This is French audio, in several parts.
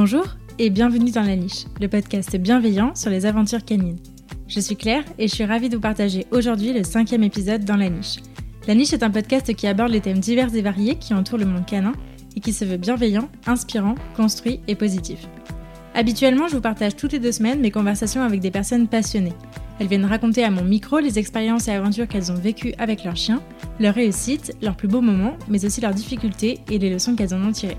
Bonjour et bienvenue dans La Niche, le podcast bienveillant sur les aventures canines. Je suis Claire et je suis ravie de vous partager aujourd'hui le cinquième épisode dans La Niche. La Niche est un podcast qui aborde les thèmes divers et variés qui entourent le monde canin et qui se veut bienveillant, inspirant, construit et positif. Habituellement, je vous partage toutes les deux semaines mes conversations avec des personnes passionnées. Elles viennent raconter à mon micro les expériences et aventures qu'elles ont vécues avec leurs chiens, leurs réussites, leurs plus beaux moments, mais aussi leurs difficultés et les leçons qu'elles en ont tirées.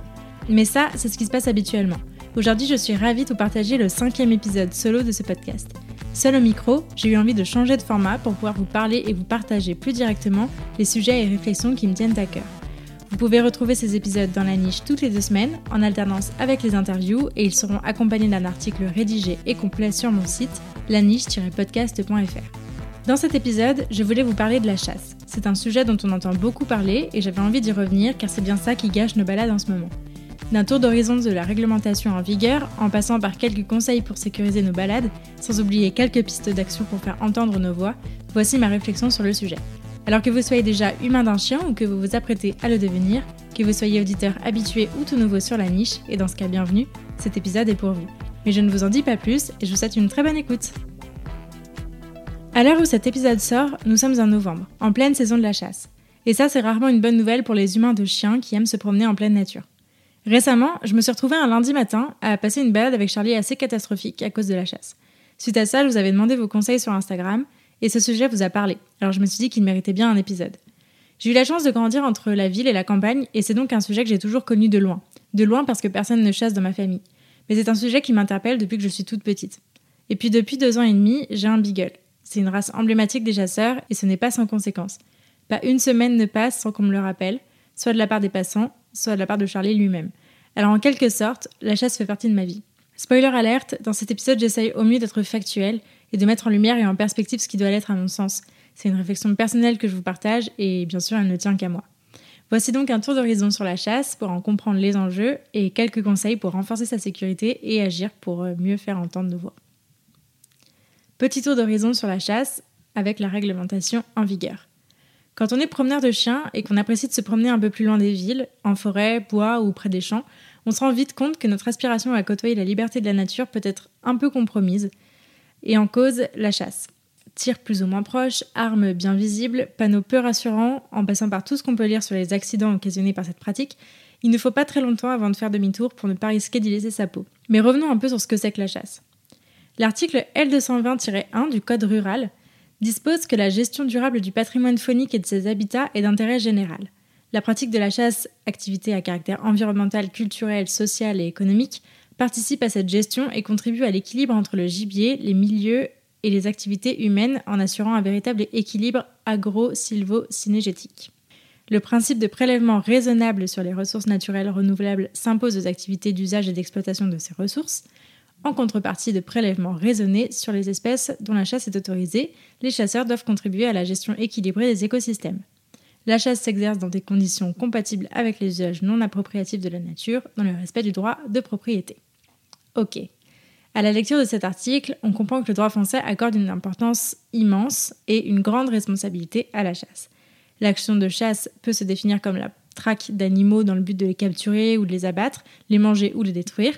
Mais ça, c'est ce qui se passe habituellement. Aujourd'hui, je suis ravie de vous partager le cinquième épisode solo de ce podcast. Seul au micro, j'ai eu envie de changer de format pour pouvoir vous parler et vous partager plus directement les sujets et réflexions qui me tiennent à cœur. Vous pouvez retrouver ces épisodes dans la niche toutes les deux semaines, en alternance avec les interviews, et ils seront accompagnés d'un article rédigé et complet sur mon site, laniche-podcast.fr. Dans cet épisode, je voulais vous parler de la chasse. C'est un sujet dont on entend beaucoup parler et j'avais envie d'y revenir car c'est bien ça qui gâche nos balades en ce moment. D'un tour d'horizon de la réglementation en vigueur, en passant par quelques conseils pour sécuriser nos balades, sans oublier quelques pistes d'action pour faire entendre nos voix, voici ma réflexion sur le sujet. Alors que vous soyez déjà humain d'un chien ou que vous vous apprêtez à le devenir, que vous soyez auditeur habitué ou tout nouveau sur la niche, et dans ce cas bienvenue, cet épisode est pour vous. Mais je ne vous en dis pas plus et je vous souhaite une très bonne écoute. À l'heure où cet épisode sort, nous sommes en novembre, en pleine saison de la chasse. Et ça, c'est rarement une bonne nouvelle pour les humains de chiens qui aiment se promener en pleine nature. Récemment, je me suis retrouvée un lundi matin à passer une balade avec Charlie assez catastrophique à cause de la chasse. Suite à ça, je vous avais demandé vos conseils sur Instagram et ce sujet vous a parlé, alors je me suis dit qu'il méritait bien un épisode. J'ai eu la chance de grandir entre la ville et la campagne et c'est donc un sujet que j'ai toujours connu de loin. De loin parce que personne ne chasse dans ma famille. Mais c'est un sujet qui m'interpelle depuis que je suis toute petite. Et puis depuis deux ans et demi, j'ai un beagle. C'est une race emblématique des chasseurs et ce n'est pas sans conséquence. Pas une semaine ne passe sans qu'on me le rappelle, soit de la part des passants, soit de la part de Charlie lui-même. Alors en quelque sorte, la chasse fait partie de ma vie. Spoiler alerte, dans cet épisode j'essaye au mieux d'être factuel et de mettre en lumière et en perspective ce qui doit l'être à mon sens. C'est une réflexion personnelle que je vous partage et bien sûr elle ne tient qu'à moi. Voici donc un tour d'horizon sur la chasse pour en comprendre les enjeux et quelques conseils pour renforcer sa sécurité et agir pour euh, mieux faire entendre nos voix. Petit tour d'horizon sur la chasse avec la réglementation en vigueur. Quand on est promeneur de chiens et qu'on apprécie de se promener un peu plus loin des villes, en forêt, bois ou près des champs, on se rend vite compte que notre aspiration à côtoyer la liberté de la nature peut être un peu compromise. Et en cause, la chasse. Tir plus ou moins proche, armes bien visibles, panneaux peu rassurants, en passant par tout ce qu'on peut lire sur les accidents occasionnés par cette pratique, il ne faut pas très longtemps avant de faire demi-tour pour ne pas risquer d'y laisser sa peau. Mais revenons un peu sur ce que c'est que la chasse. L'article L220-1 du Code rural dispose que la gestion durable du patrimoine faunique et de ses habitats est d'intérêt général. La pratique de la chasse, activité à caractère environnemental, culturel, social et économique, participe à cette gestion et contribue à l'équilibre entre le gibier, les milieux et les activités humaines en assurant un véritable équilibre agro-silvo-synégétique. Le principe de prélèvement raisonnable sur les ressources naturelles renouvelables s'impose aux activités d'usage et d'exploitation de ces ressources. En contrepartie de prélèvements raisonnés sur les espèces dont la chasse est autorisée, les chasseurs doivent contribuer à la gestion équilibrée des écosystèmes. La chasse s'exerce dans des conditions compatibles avec les usages non appropriatifs de la nature, dans le respect du droit de propriété. Ok. À la lecture de cet article, on comprend que le droit français accorde une importance immense et une grande responsabilité à la chasse. L'action de chasse peut se définir comme la traque d'animaux dans le but de les capturer ou de les abattre, les manger ou les détruire,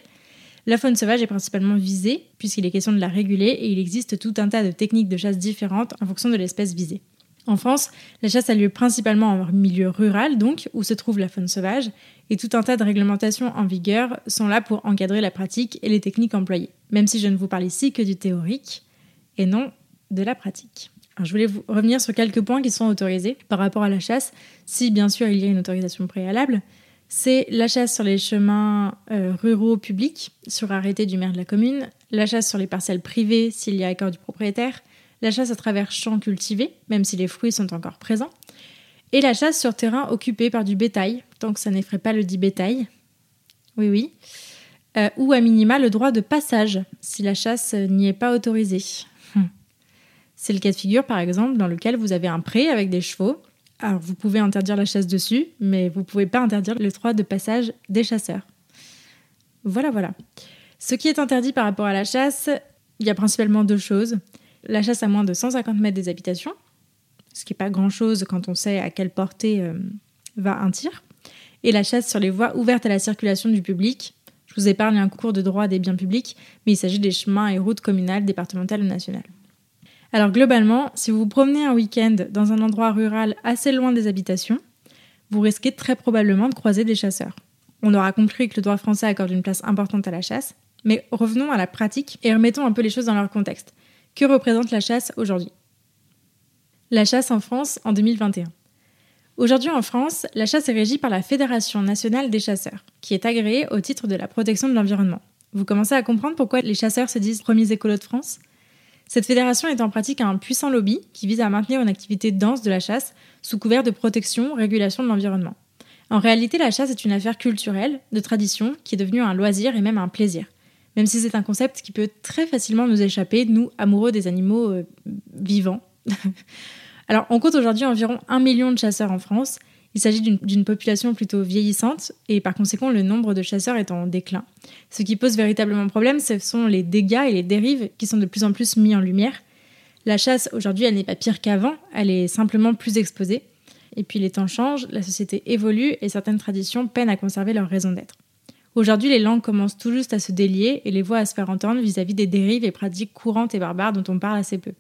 la faune sauvage est principalement visée, puisqu'il est question de la réguler, et il existe tout un tas de techniques de chasse différentes en fonction de l'espèce visée. En France, la chasse a lieu principalement en milieu rural, donc, où se trouve la faune sauvage, et tout un tas de réglementations en vigueur sont là pour encadrer la pratique et les techniques employées, même si je ne vous parle ici que du théorique et non de la pratique. je voulais revenir sur quelques points qui sont autorisés par rapport à la chasse, si bien sûr il y a une autorisation préalable, c'est la chasse sur les chemins euh, ruraux publics, sur arrêté du maire de la commune, la chasse sur les parcelles privées s'il y a accord du propriétaire, la chasse à travers champs cultivés, même si les fruits sont encore présents, et la chasse sur terrain occupé par du bétail, tant que ça n'effraie pas le dit bétail. Oui, oui. Euh, ou à minima le droit de passage, si la chasse n'y est pas autorisée. Hum. C'est le cas de figure, par exemple, dans lequel vous avez un pré avec des chevaux alors vous pouvez interdire la chasse dessus, mais vous ne pouvez pas interdire le droit de passage des chasseurs. Voilà, voilà. Ce qui est interdit par rapport à la chasse, il y a principalement deux choses. La chasse à moins de 150 mètres des habitations, ce qui n'est pas grand-chose quand on sait à quelle portée euh, va un tir. Et la chasse sur les voies ouvertes à la circulation du public. Je vous épargne un cours de droit des biens publics, mais il s'agit des chemins et routes communales, départementales ou nationales. Alors globalement, si vous vous promenez un week-end dans un endroit rural assez loin des habitations, vous risquez très probablement de croiser des chasseurs. On aura compris que le droit français accorde une place importante à la chasse, mais revenons à la pratique et remettons un peu les choses dans leur contexte. Que représente la chasse aujourd'hui? La chasse en France en 2021. Aujourd'hui en France, la chasse est régie par la Fédération nationale des chasseurs, qui est agréée au titre de la protection de l'environnement. Vous commencez à comprendre pourquoi les chasseurs se disent premiers écolos de France? Cette fédération est en pratique un puissant lobby qui vise à maintenir une activité dense de la chasse sous couvert de protection, régulation de l'environnement. En réalité, la chasse est une affaire culturelle, de tradition, qui est devenue un loisir et même un plaisir. Même si c'est un concept qui peut très facilement nous échapper, nous, amoureux des animaux euh, vivants. Alors, on compte aujourd'hui environ un million de chasseurs en France il s'agit d'une population plutôt vieillissante et par conséquent le nombre de chasseurs est en déclin. Ce qui pose véritablement problème, ce sont les dégâts et les dérives qui sont de plus en plus mis en lumière. La chasse aujourd'hui, elle n'est pas pire qu'avant, elle est simplement plus exposée. Et puis les temps changent, la société évolue et certaines traditions peinent à conserver leur raison d'être. Aujourd'hui, les langues commencent tout juste à se délier et les voix à se faire entendre vis à -vis des dérives et pratiques courantes et barbares dont on parle assez peu.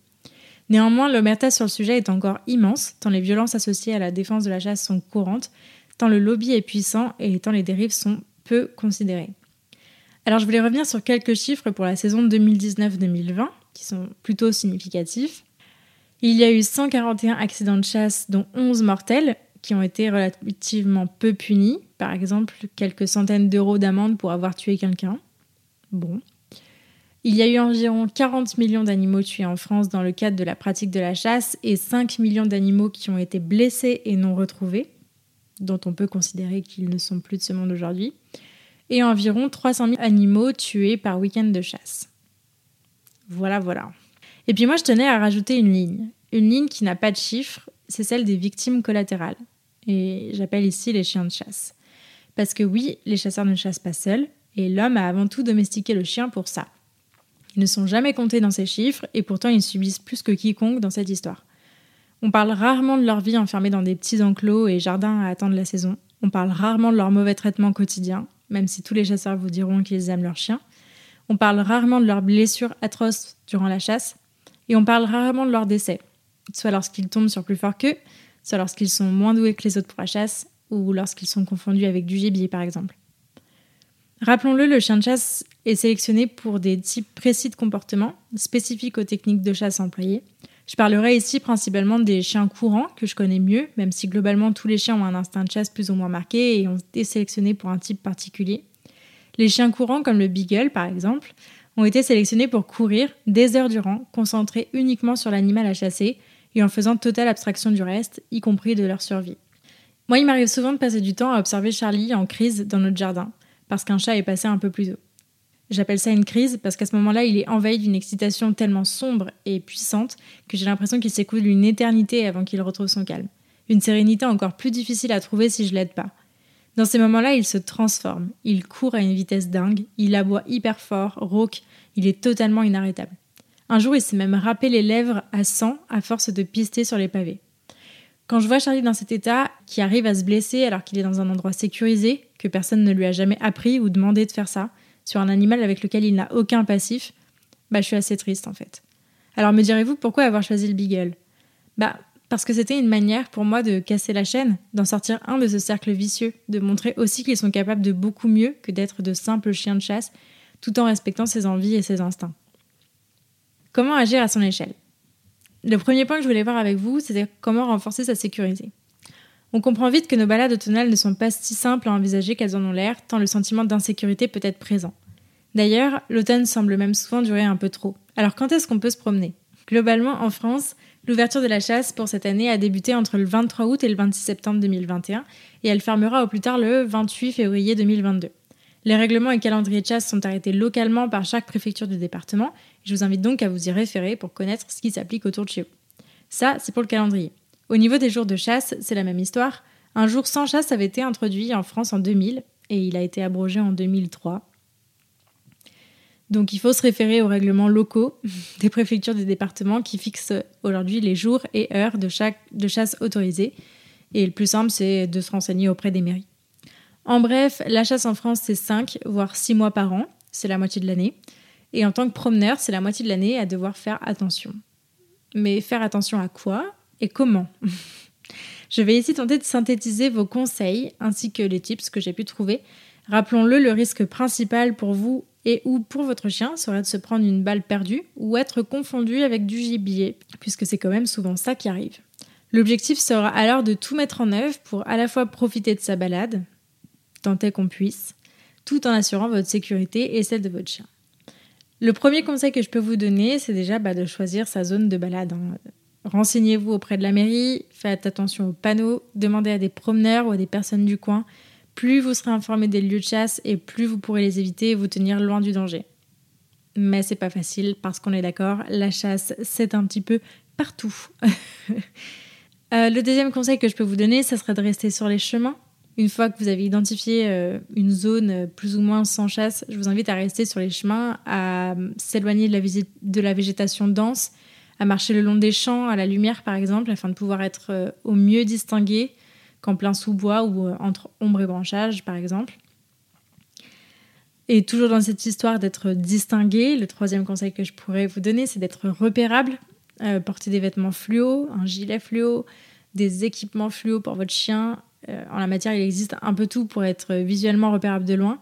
Néanmoins, l'omerta sur le sujet est encore immense, tant les violences associées à la défense de la chasse sont courantes, tant le lobby est puissant et tant les dérives sont peu considérées. Alors je voulais revenir sur quelques chiffres pour la saison 2019-2020, qui sont plutôt significatifs. Il y a eu 141 accidents de chasse, dont 11 mortels, qui ont été relativement peu punis, par exemple quelques centaines d'euros d'amende pour avoir tué quelqu'un. Bon. Il y a eu environ 40 millions d'animaux tués en France dans le cadre de la pratique de la chasse et 5 millions d'animaux qui ont été blessés et non retrouvés, dont on peut considérer qu'ils ne sont plus de ce monde aujourd'hui, et environ 300 000 animaux tués par week-end de chasse. Voilà, voilà. Et puis moi, je tenais à rajouter une ligne. Une ligne qui n'a pas de chiffres, c'est celle des victimes collatérales. Et j'appelle ici les chiens de chasse. Parce que oui, les chasseurs ne chassent pas seuls, et l'homme a avant tout domestiqué le chien pour ça. Ils ne sont jamais comptés dans ces chiffres et pourtant ils subissent plus que quiconque dans cette histoire. On parle rarement de leur vie enfermée dans des petits enclos et jardins à attendre la saison. On parle rarement de leur mauvais traitement quotidien, même si tous les chasseurs vous diront qu'ils aiment leurs chiens. On parle rarement de leurs blessures atroces durant la chasse. Et on parle rarement de leur décès, soit lorsqu'ils tombent sur plus fort qu'eux, soit lorsqu'ils sont moins doués que les autres pour la chasse, ou lorsqu'ils sont confondus avec du gibier par exemple. Rappelons-le, le chien de chasse est sélectionné pour des types précis de comportements spécifiques aux techniques de chasse employées. Je parlerai ici principalement des chiens courants que je connais mieux, même si globalement tous les chiens ont un instinct de chasse plus ou moins marqué et ont été sélectionnés pour un type particulier. Les chiens courants, comme le beagle par exemple, ont été sélectionnés pour courir des heures durant, concentrés uniquement sur l'animal à chasser et en faisant totale abstraction du reste, y compris de leur survie. Moi, il m'arrive souvent de passer du temps à observer Charlie en crise dans notre jardin parce qu'un chat est passé un peu plus haut. J'appelle ça une crise parce qu'à ce moment-là, il est envahi d'une excitation tellement sombre et puissante que j'ai l'impression qu'il s'écoule une éternité avant qu'il retrouve son calme. Une sérénité encore plus difficile à trouver si je l'aide pas. Dans ces moments-là, il se transforme. Il court à une vitesse dingue, il aboie hyper fort, rauque, il est totalement inarrêtable. Un jour, il s'est même râpé les lèvres à sang à force de pister sur les pavés. Quand je vois Charlie dans cet état, qui arrive à se blesser alors qu'il est dans un endroit sécurisé, que personne ne lui a jamais appris ou demandé de faire ça, sur un animal avec lequel il n'a aucun passif, bah je suis assez triste en fait. Alors me direz-vous pourquoi avoir choisi le Beagle? Bah parce que c'était une manière pour moi de casser la chaîne, d'en sortir un de ce cercle vicieux, de montrer aussi qu'ils sont capables de beaucoup mieux que d'être de simples chiens de chasse, tout en respectant ses envies et ses instincts. Comment agir à son échelle? Le premier point que je voulais voir avec vous, c'était comment renforcer sa sécurité. On comprend vite que nos balades automnales ne sont pas si simples à envisager qu'elles en ont l'air, tant le sentiment d'insécurité peut être présent. D'ailleurs, l'automne semble même souvent durer un peu trop. Alors quand est-ce qu'on peut se promener? Globalement, en France, l'ouverture de la chasse pour cette année a débuté entre le 23 août et le 26 septembre 2021, et elle fermera au plus tard le 28 février 2022. Les règlements et calendriers de chasse sont arrêtés localement par chaque préfecture du département. Je vous invite donc à vous y référer pour connaître ce qui s'applique autour de chez vous. Ça, c'est pour le calendrier. Au niveau des jours de chasse, c'est la même histoire. Un jour sans chasse avait été introduit en France en 2000 et il a été abrogé en 2003. Donc il faut se référer aux règlements locaux des préfectures des départements qui fixent aujourd'hui les jours et heures de, chaque, chasse autorisée. Et le plus simple, c'est de se renseigner auprès des mairies. En bref, la chasse en France, c'est 5, voire 6 mois par an, c'est la moitié de l'année. Et en tant que promeneur, c'est la moitié de l'année à devoir faire attention. Mais faire attention à quoi? Et comment Je vais ici tenter de synthétiser vos conseils ainsi que les tips que j'ai pu trouver. Rappelons-le, le risque principal pour vous et ou pour votre chien serait de se prendre une balle perdue ou être confondu avec du gibier, puisque c'est quand même souvent ça qui arrive. L'objectif sera alors de tout mettre en œuvre pour à la fois profiter de sa balade, tant est qu'on puisse, tout en assurant votre sécurité et celle de votre chien. Le premier conseil que je peux vous donner, c'est déjà bah, de choisir sa zone de balade. Hein. Renseignez-vous auprès de la mairie, faites attention aux panneaux, demandez à des promeneurs ou à des personnes du coin. Plus vous serez informé des lieux de chasse et plus vous pourrez les éviter et vous tenir loin du danger. Mais c'est pas facile parce qu'on est d'accord, la chasse c'est un petit peu partout. Euh, le deuxième conseil que je peux vous donner, ça serait de rester sur les chemins. Une fois que vous avez identifié euh, une zone plus ou moins sans chasse, je vous invite à rester sur les chemins, à s'éloigner de, de la végétation dense à marcher le long des champs, à la lumière par exemple, afin de pouvoir être euh, au mieux distingué qu'en plein sous-bois ou euh, entre ombre et branchage par exemple. Et toujours dans cette histoire d'être distingué, le troisième conseil que je pourrais vous donner, c'est d'être repérable. Euh, porter des vêtements fluo, un gilet fluo, des équipements fluo pour votre chien. en la matière, il existe un peu tout pour être visuellement repérable de loin.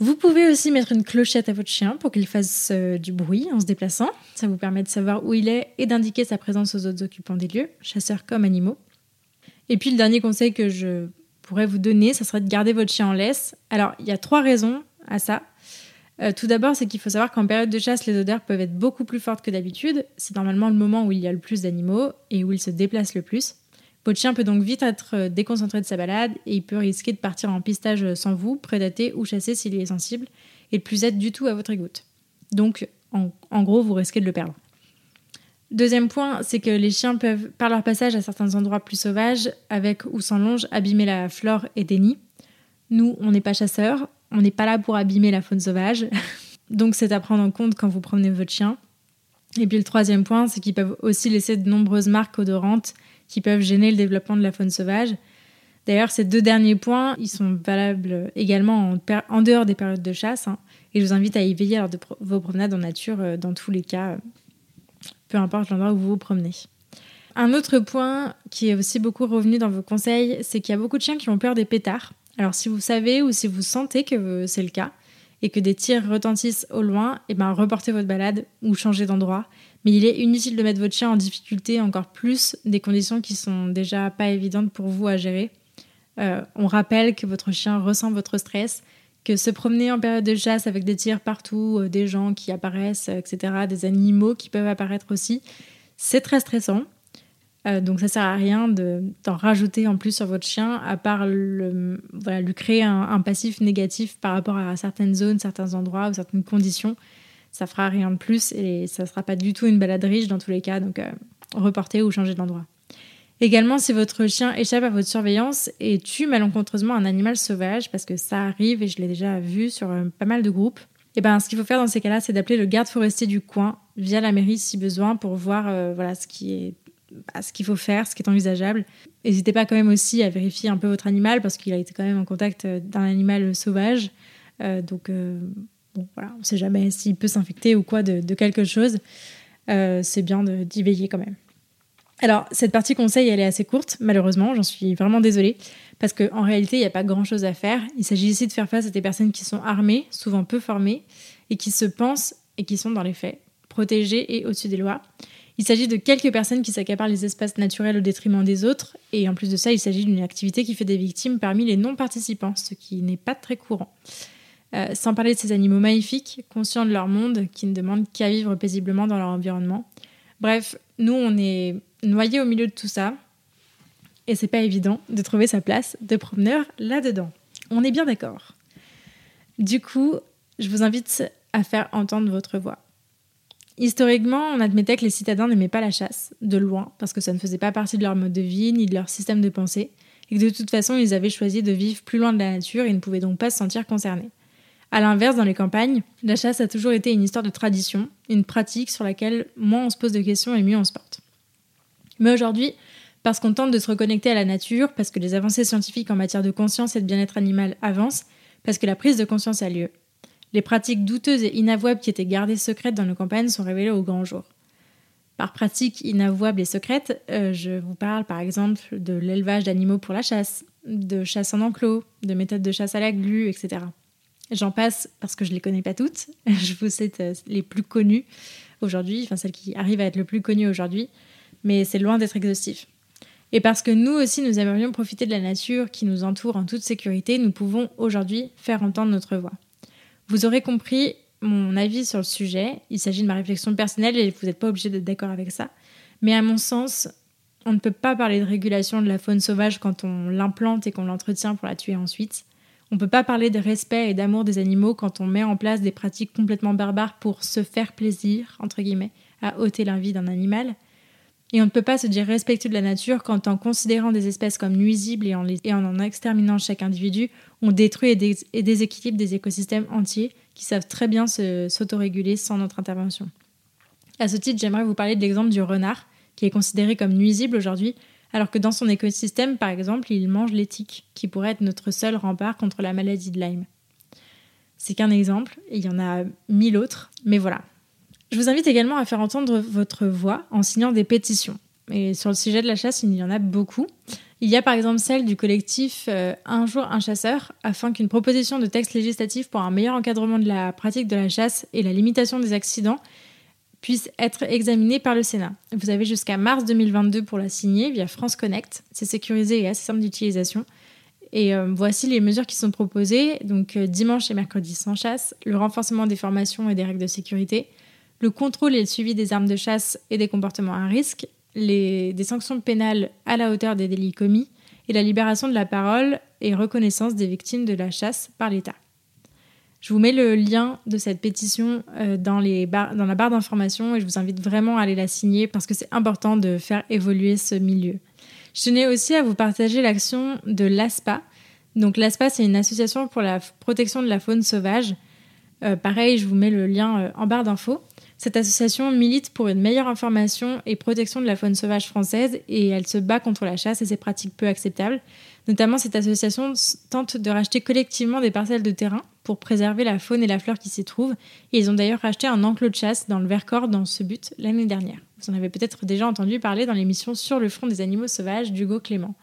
Vous pouvez aussi mettre une clochette à votre chien pour qu'il fasse euh, du bruit en se déplaçant. Ça vous permet de savoir où il est et d'indiquer sa présence aux autres occupants des lieux, chasseurs comme animaux. Et puis le dernier conseil que je pourrais vous donner, ça serait de garder votre chien en laisse. Alors, il y a trois raisons à ça. Euh, tout d'abord, c'est qu'il faut savoir qu'en période de chasse, les odeurs peuvent être beaucoup plus fortes que d'habitude. C'est normalement le moment où il y a le plus d'animaux et où ils se déplacent le plus. Votre chien peut donc vite être euh, déconcentré de sa balade et il peut risquer de partir en pistage sans vous, prédater ou chasser s'il est sensible et de plus être du tout à votre écoute. Donc, en, gros, vous risquez de le perdre. Deuxième point, c'est que les chiens peuvent, par leur passage à certains endroits plus sauvages, avec ou sans longe, abîmer la flore et des nids. Nous, on n'est pas chasseurs, on n'est pas là pour abîmer la faune sauvage. Donc c'est à prendre en compte quand vous promenez votre chien. Et puis le troisième point, c'est qu'ils peuvent aussi laisser de nombreuses marques odorantes qui peuvent gêner le développement de la faune sauvage. D'ailleurs, ces deux derniers points, ils sont valables également en, dehors des périodes de chasse. Hein, et je vous invite à y veiller lors de vos promenades en nature, euh, dans tous les cas, euh, peu importe l'endroit où vous vous promenez. Un autre point qui est aussi beaucoup revenu dans vos conseils, c'est qu'il y a beaucoup de chiens qui ont peur des pétards. Alors si vous savez ou si vous sentez que c'est le cas et que des tirs retentissent au loin, eh ben reportez votre balade ou changez d'endroit mais il est inutile de mettre votre chien en difficulté encore plus des conditions qui sont déjà pas évidentes pour vous à gérer. Euh, on rappelle que votre chien ressent votre stress, que se promener en période de chasse avec des tirs partout, euh, des gens qui apparaissent, etc., des animaux qui peuvent apparaître aussi, c'est très stressant. Euh, donc ça sert à rien d'en rajouter en plus sur votre chien, à part lui créer un, un, passif négatif par rapport à certaines zones, certains endroits ou certaines conditions ça fera rien de plus et ça sera pas du tout une balade riche dans tous les cas, donc euh, reporter ou changer d'endroit. Également, si votre chien échappe à votre surveillance et tue malencontreusement un animal sauvage, parce que ça arrive et je l'ai déjà vu sur euh, pas mal de groupes, et eh ben, ce qu'il faut faire dans ces cas-là, c'est d'appeler le garde forestier du coin via la mairie si besoin pour voir euh, voilà, ce qui est bah, ce qu'il faut faire, ce qui est envisageable. N'hésitez pas quand même aussi à vérifier un peu votre animal parce qu'il a été quand même en contact d'un animal sauvage. donc on ne sait jamais s'il peut s'infecter ou quoi de, quelque chose. Euh, c'est bien d'y veiller quand même. Alors, cette partie conseil, elle est assez courte, malheureusement, j'en suis vraiment désolée, parce qu'en réalité, il n'y a pas grand-chose à faire. Il s'agit ici de faire face à des personnes qui sont armées, souvent peu formées, et qui se pensent, et qui sont dans les faits, protégées et au-dessus des lois. Il s'agit de quelques personnes qui s'accaparent les espaces naturels au détriment des autres, et en plus de ça, il s'agit d'une activité qui fait des victimes parmi les non-participants, ce qui n'est pas très courant. Euh, sans parler de ces animaux magnifiques, conscients de leur monde, qui ne demandent qu'à vivre paisiblement dans leur environnement. Bref, nous, on est noyés au milieu de tout ça, et c'est pas évident de trouver sa place de promeneur là-dedans. On est bien d'accord. Du coup, je vous invite à faire entendre votre voix. Historiquement, on admettait que les citadins n'aimaient pas la chasse, de loin, parce que ça ne faisait pas partie de leur mode de vie ni de leur système de pensée, et que de toute façon, ils avaient choisi de vivre plus loin de la nature et ne pouvaient donc pas se sentir concernés. À l'inverse, dans les campagnes, la chasse a toujours été une histoire de tradition, une pratique sur laquelle moins on se pose de questions et mieux on se porte. Mais aujourd'hui, parce qu'on tente de se reconnecter à la nature, parce que les avancées scientifiques en matière de conscience et de bien-être animal avancent, parce que la prise de conscience a lieu. Les pratiques douteuses et inavouables qui étaient gardées secrètes dans nos campagnes sont révélées au grand jour. Par pratiques inavouables et secrètes, euh, je vous parle par exemple de l'élevage d'animaux pour la chasse, de chasse en enclos, de méthodes de chasse à la glu, etc. J'en passe parce que je ne les connais pas toutes. je vous cite euh, les plus connues aujourd'hui, enfin celles qui arrivent à être le plus connues aujourd'hui, mais c'est loin d'être exhaustif. Et parce que nous aussi, nous aimerions profiter de la nature qui nous entoure en toute sécurité, nous pouvons aujourd'hui faire entendre notre voix. Vous aurez compris mon avis sur le sujet. Il s'agit de ma réflexion personnelle et vous n'êtes pas obligé d'être d'accord avec ça. Mais à mon sens, on ne peut pas parler de régulation de la faune sauvage quand on l'implante et qu'on l'entretient pour la tuer ensuite. On ne peut pas parler de respect et d'amour des animaux quand on met en place des pratiques complètement barbares pour se faire plaisir, entre guillemets, à ôter la vie d'un animal. Et on ne peut pas se dire respectueux de la nature quand en considérant des espèces comme nuisibles et en, en, exterminant chaque individu, on détruit et, déséquilibre des écosystèmes entiers qui savent très bien s'autoréguler sans notre intervention. À ce titre, j'aimerais vous parler de l'exemple du renard, qui est considéré comme nuisible aujourd'hui, alors que dans son écosystème, par exemple, il mange les tiques, qui pourraient être notre seul rempart contre la maladie de Lyme. C'est qu'un exemple, il y en a mille autres, mais voilà. Je vous invite également à faire entendre votre voix en signant des pétitions. Et sur le sujet de la chasse, il y en a beaucoup. Il y a par exemple celle du collectif euh, Un jour un chasseur, afin qu'une proposition de texte législatif pour un meilleur encadrement de la pratique de la chasse et la limitation des accidents puisse être examinée par le Sénat. Vous avez jusqu'à mars 2022 pour la signer via France Connect. C'est sécurisé et assez simple d'utilisation. Et euh, voici les mesures qui sont proposées. Donc euh, dimanche et mercredi sans chasse, le renforcement des formations et des règles de sécurité, le contrôle et le suivi des armes de chasse et des comportements à risque, des sanctions pénales à la hauteur des délits commis et la libération de la parole et reconnaissance des victimes de la chasse par l'État. Je vous mets le lien de cette pétition euh, dans, la barre d'information et je vous invite vraiment à aller la signer parce que c'est important de faire évoluer ce milieu. Je tenais aussi à vous partager l'action de l'ASPA. Donc l'ASPA, c'est une association pour la protection de la faune sauvage. Euh, pareil, je vous mets le lien euh, en barre d'infos. Cette association milite pour une meilleure information et protection de la faune sauvage française et elle se bat contre la chasse et ses pratiques peu acceptables. Notamment, cette association tente de racheter collectivement des parcelles de terrain pour préserver la faune et la flore qui s'y trouvent. Et ils ont d'ailleurs racheté un enclos de chasse dans le Vercors dans ce but l'année dernière. Vous en avez peut-être déjà entendu parler dans l'émission Sur le front des animaux sauvages d'Hugo Clément.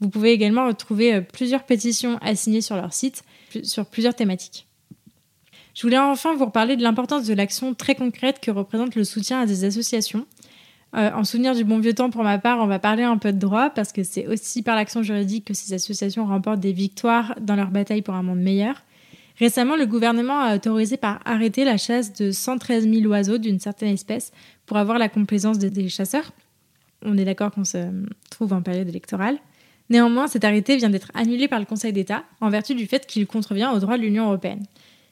Vous pouvez également retrouver euh, plusieurs pétitions assignées sur leur site sur plusieurs thématiques. Je voulais enfin vous reparler de l'importance de l'action très concrète que représente le soutien à des associations. Euh, en souvenir du bon vieux temps, pour ma part, on va parler un peu de droit parce que c'est aussi par l'action juridique que ces associations remportent des victoires dans leur bataille pour un monde meilleur. Récemment, le gouvernement a autorisé par arrêter la chasse de 113 000 oiseaux d'une certaine espèce pour avoir la complaisance des chasseurs. On est d'accord qu'on se trouve en période électorale. Néanmoins, cet arrêté vient d'être annulé par le Conseil d'État en vertu du fait qu'il contrevient au droit de l'Union européenne.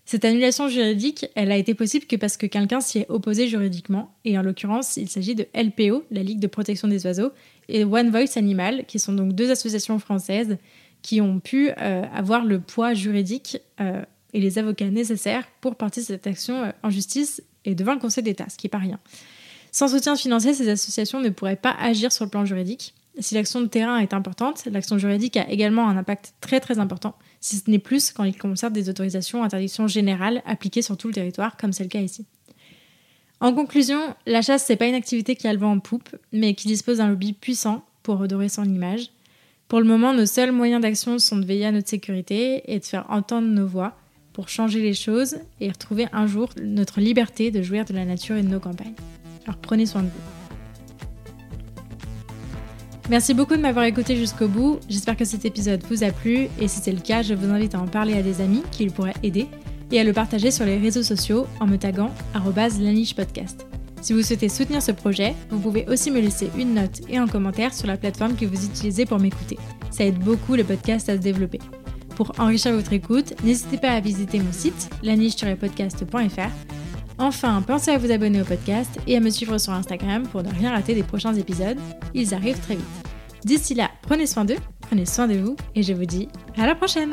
Cette annulation juridique, elle a été possible que parce que quelqu'un s'y est opposé juridiquement, et en l'occurrence, il s'agit de LPO, la Ligue de protection des oiseaux, et One Voice Animal, qui sont donc deux associations françaises qui ont pu euh, avoir le poids juridique euh, et les avocats nécessaires pour porter cette action euh, en justice et devant le Conseil d'État, ce qui n'est pas rien. Sans soutien financier, ces associations ne pourraient pas agir sur le plan juridique. Si l'action de terrain est importante, l'action juridique a également un impact très très important si ce n'est plus quand il concerne des autorisations interdictions générales appliquées sur tout le territoire, comme c'est le cas ici. En conclusion, la chasse, c'est pas une activité qui a le vent en poupe, mais qui dispose d'un lobby puissant pour redorer son image. Pour le moment, nos seuls moyens d'action sont de veiller à notre sécurité et de faire entendre nos voix pour changer les choses et retrouver un jour notre liberté de jouir de la nature et de nos campagnes. Alors prenez soin de vous. Merci beaucoup de m'avoir écouté jusqu'au bout. J'espère que cet épisode vous a plu et si c'est le cas, je vous invite à en parler à des amis qui le pourraient aider et à le partager sur les réseaux sociaux en me taguant @laniche_podcast. Si vous souhaitez soutenir ce projet, vous pouvez aussi me laisser une note et un commentaire sur la plateforme que vous utilisez pour m'écouter. Ça aide beaucoup le podcast à se développer. Pour enrichir votre écoute, n'hésitez pas à visiter mon site laniche-podcast.fr Enfin, pensez à vous abonner au podcast et à me suivre sur Instagram pour ne rien rater des prochains épisodes. Ils arrivent très vite. D'ici là, prenez soin d'eux, prenez soin de vous et je vous dis à la prochaine